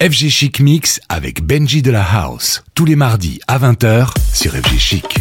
FG Chic Mix avec Benji de la House. Tous les mardis à 20h sur FG Chic.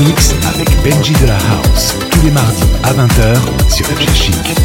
Mix avec Benji de la House. Tous les mardis à 20h sur FG Chic.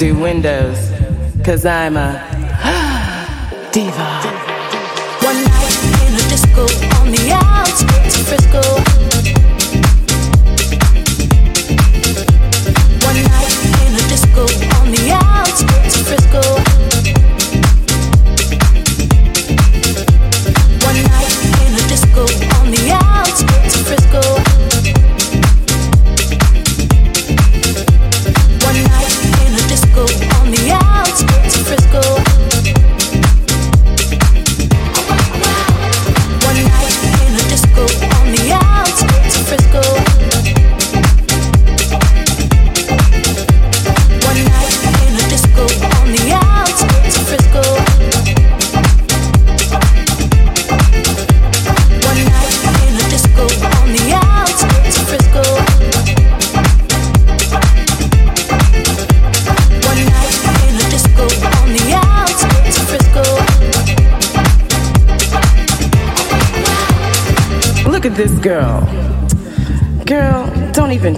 Do windows. Cause I'm a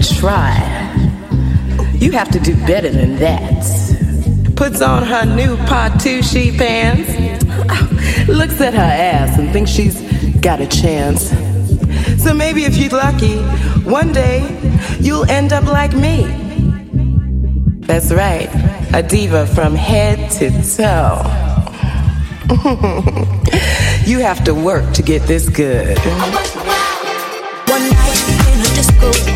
try. You have to do better than that. Puts on her new Patucci pants, looks at her ass and thinks she's got a chance. So maybe if you're lucky, one day you'll end up like me. That's right, a diva from head to toe. you have to work to get this good. One night in a disco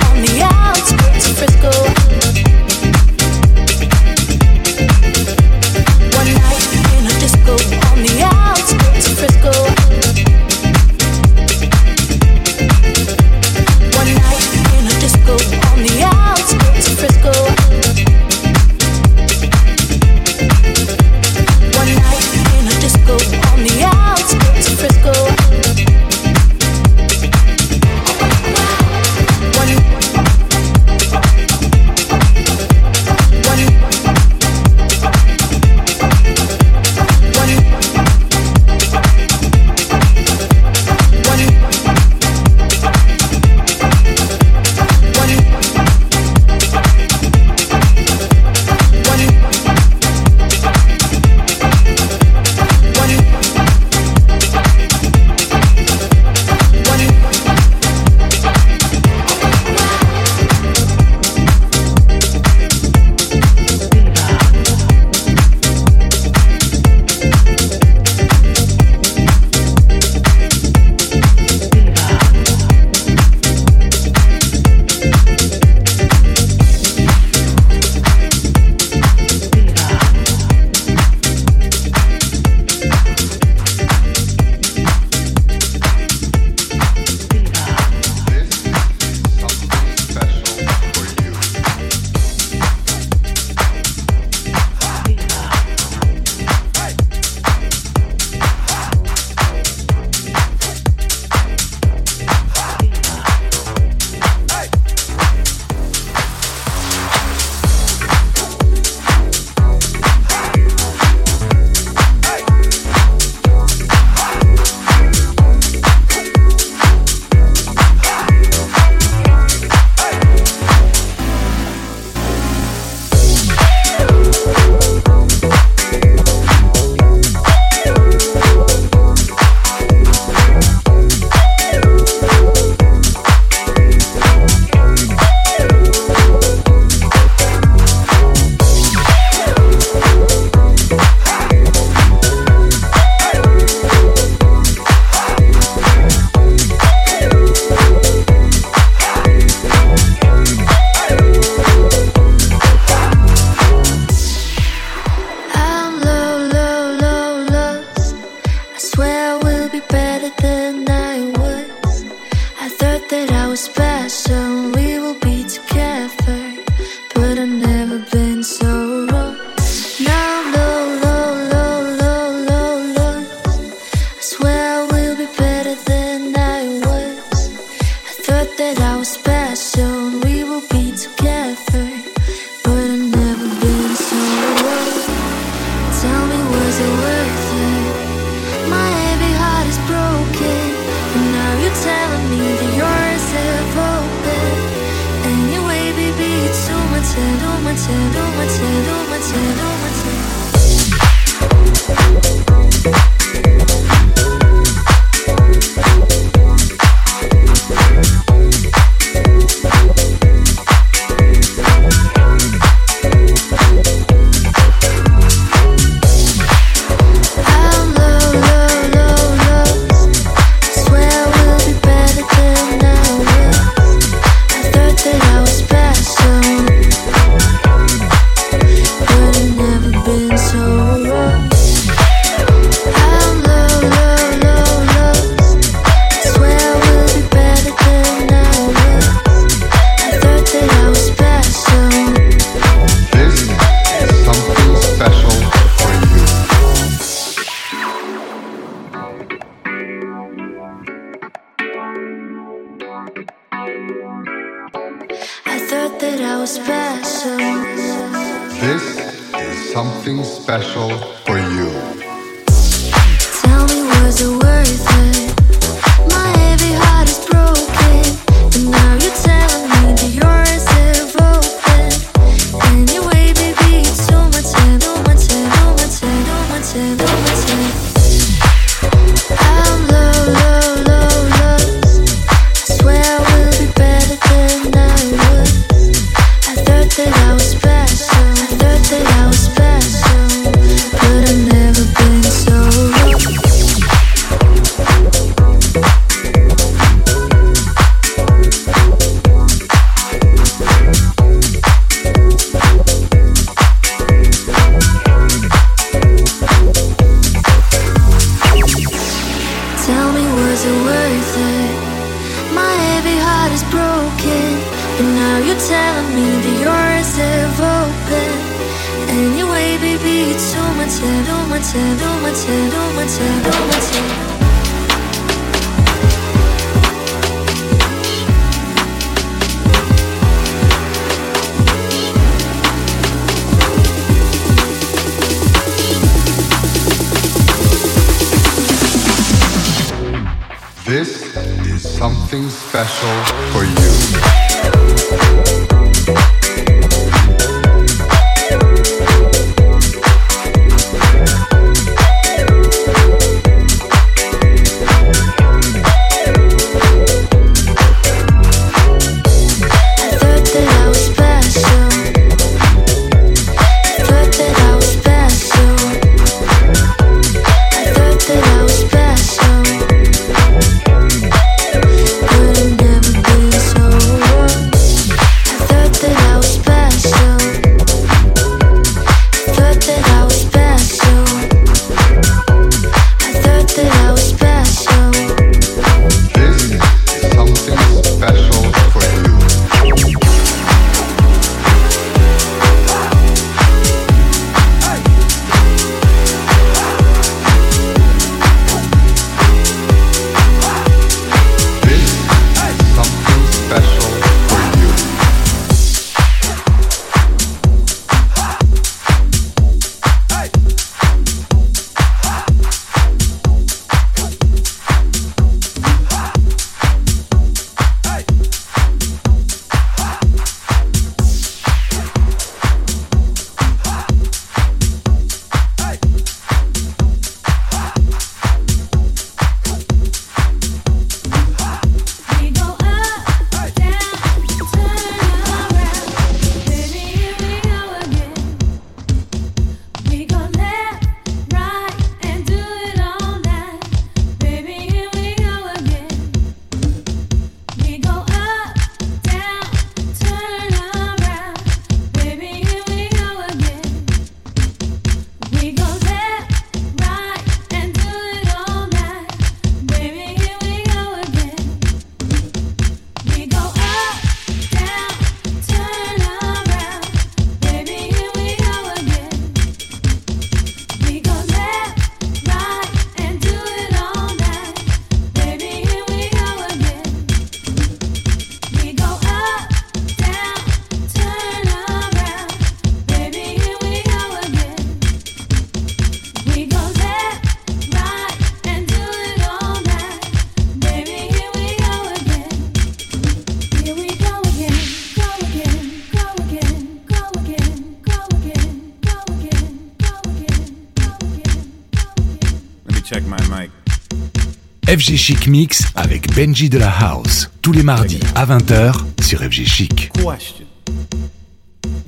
FG Chic Mix avec Benji de la House. Tous les mardis à 20h sur FG Chic. Question.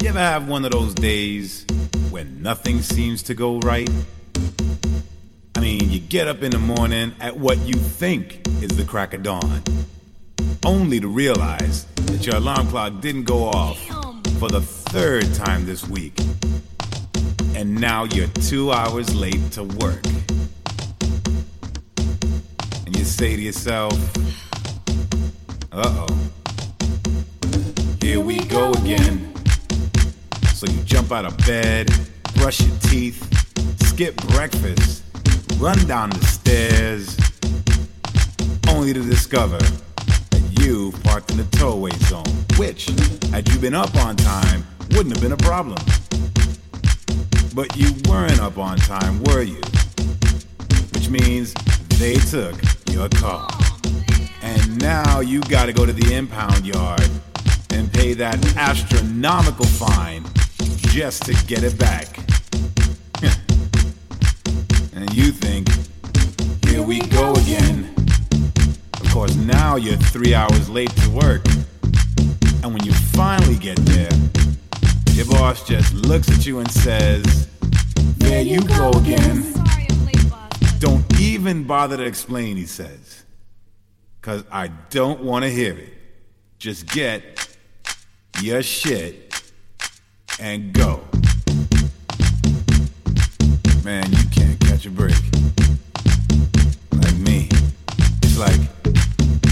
You ever have one of those days when nothing seems to go right? I mean, you get up in the morning at what you think is the crack of dawn, only to realize that your alarm clock didn't go off for the third time this week. And now you're two hours late to work say to yourself, uh oh, here we go again. So you jump out of bed, brush your teeth, skip breakfast, run down the stairs, only to discover that you parked in the towaway zone, which, had you been up on time, wouldn't have been a problem. But you weren't up on time, were you? Which means they took your car. And now you gotta go to the impound yard and pay that astronomical fine just to get it back. and you think, here we go again. Of course, now you're three hours late to work. And when you finally get there, your boss just looks at you and says, There you go again. Don't even bother to explain, he says. Because I don't want to hear it. Just get your shit and go. Man, you can't catch a break. Like me. It's like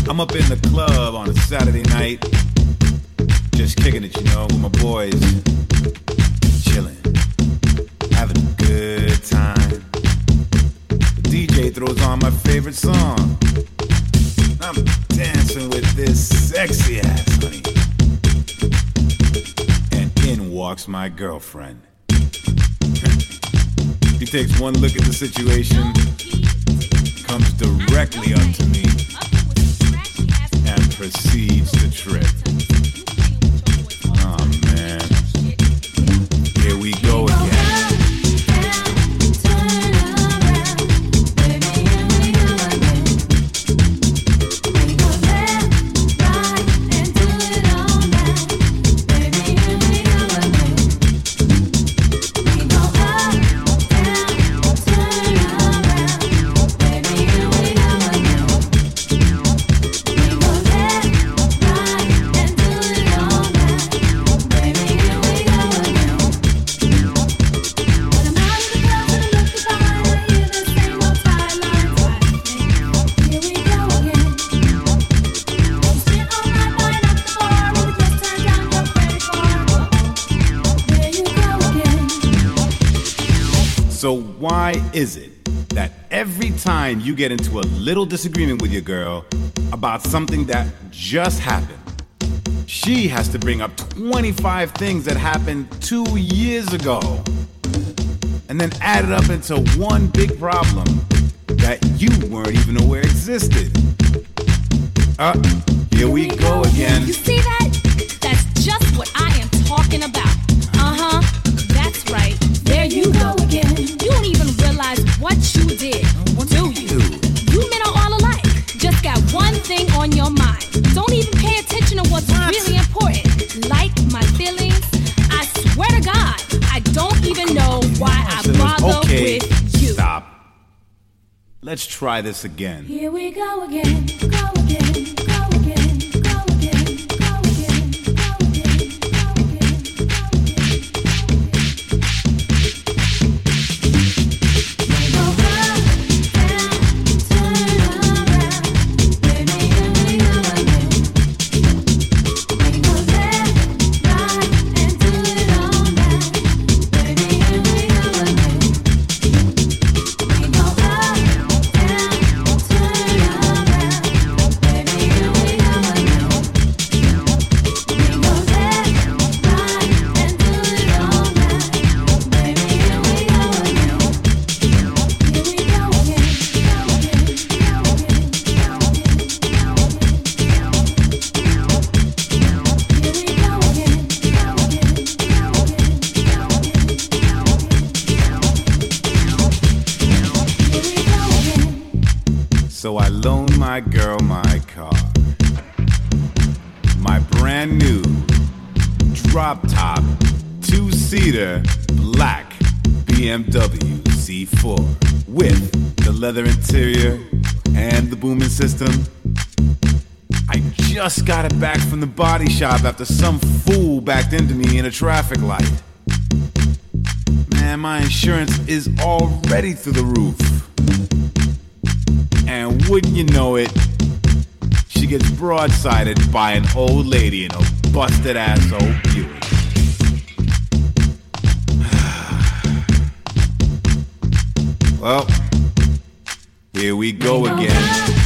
I'm up in the club on a Saturday night, just kicking it, you know, with my boys, my girlfriend. he takes one look at the situation, comes directly up to me, and proceeds to trip. Oh man. Why is it that every time you get into a little disagreement with your girl about something that just happened, she has to bring up 25 things that happened two years ago and then add it up into one big problem that you weren't even aware existed? Uh, here we go again. You see that? That's just what I am talking about. Okay, with you. stop. Let's try this again. Here we go again, go again, go again, go again, just got it back from the body shop after some fool backed into me in a traffic light. Man, my insurance is already through the roof. And wouldn't you know it, she gets broadsided by an old lady in a busted ass old Buick. well, here we go again. Baby, here we go again.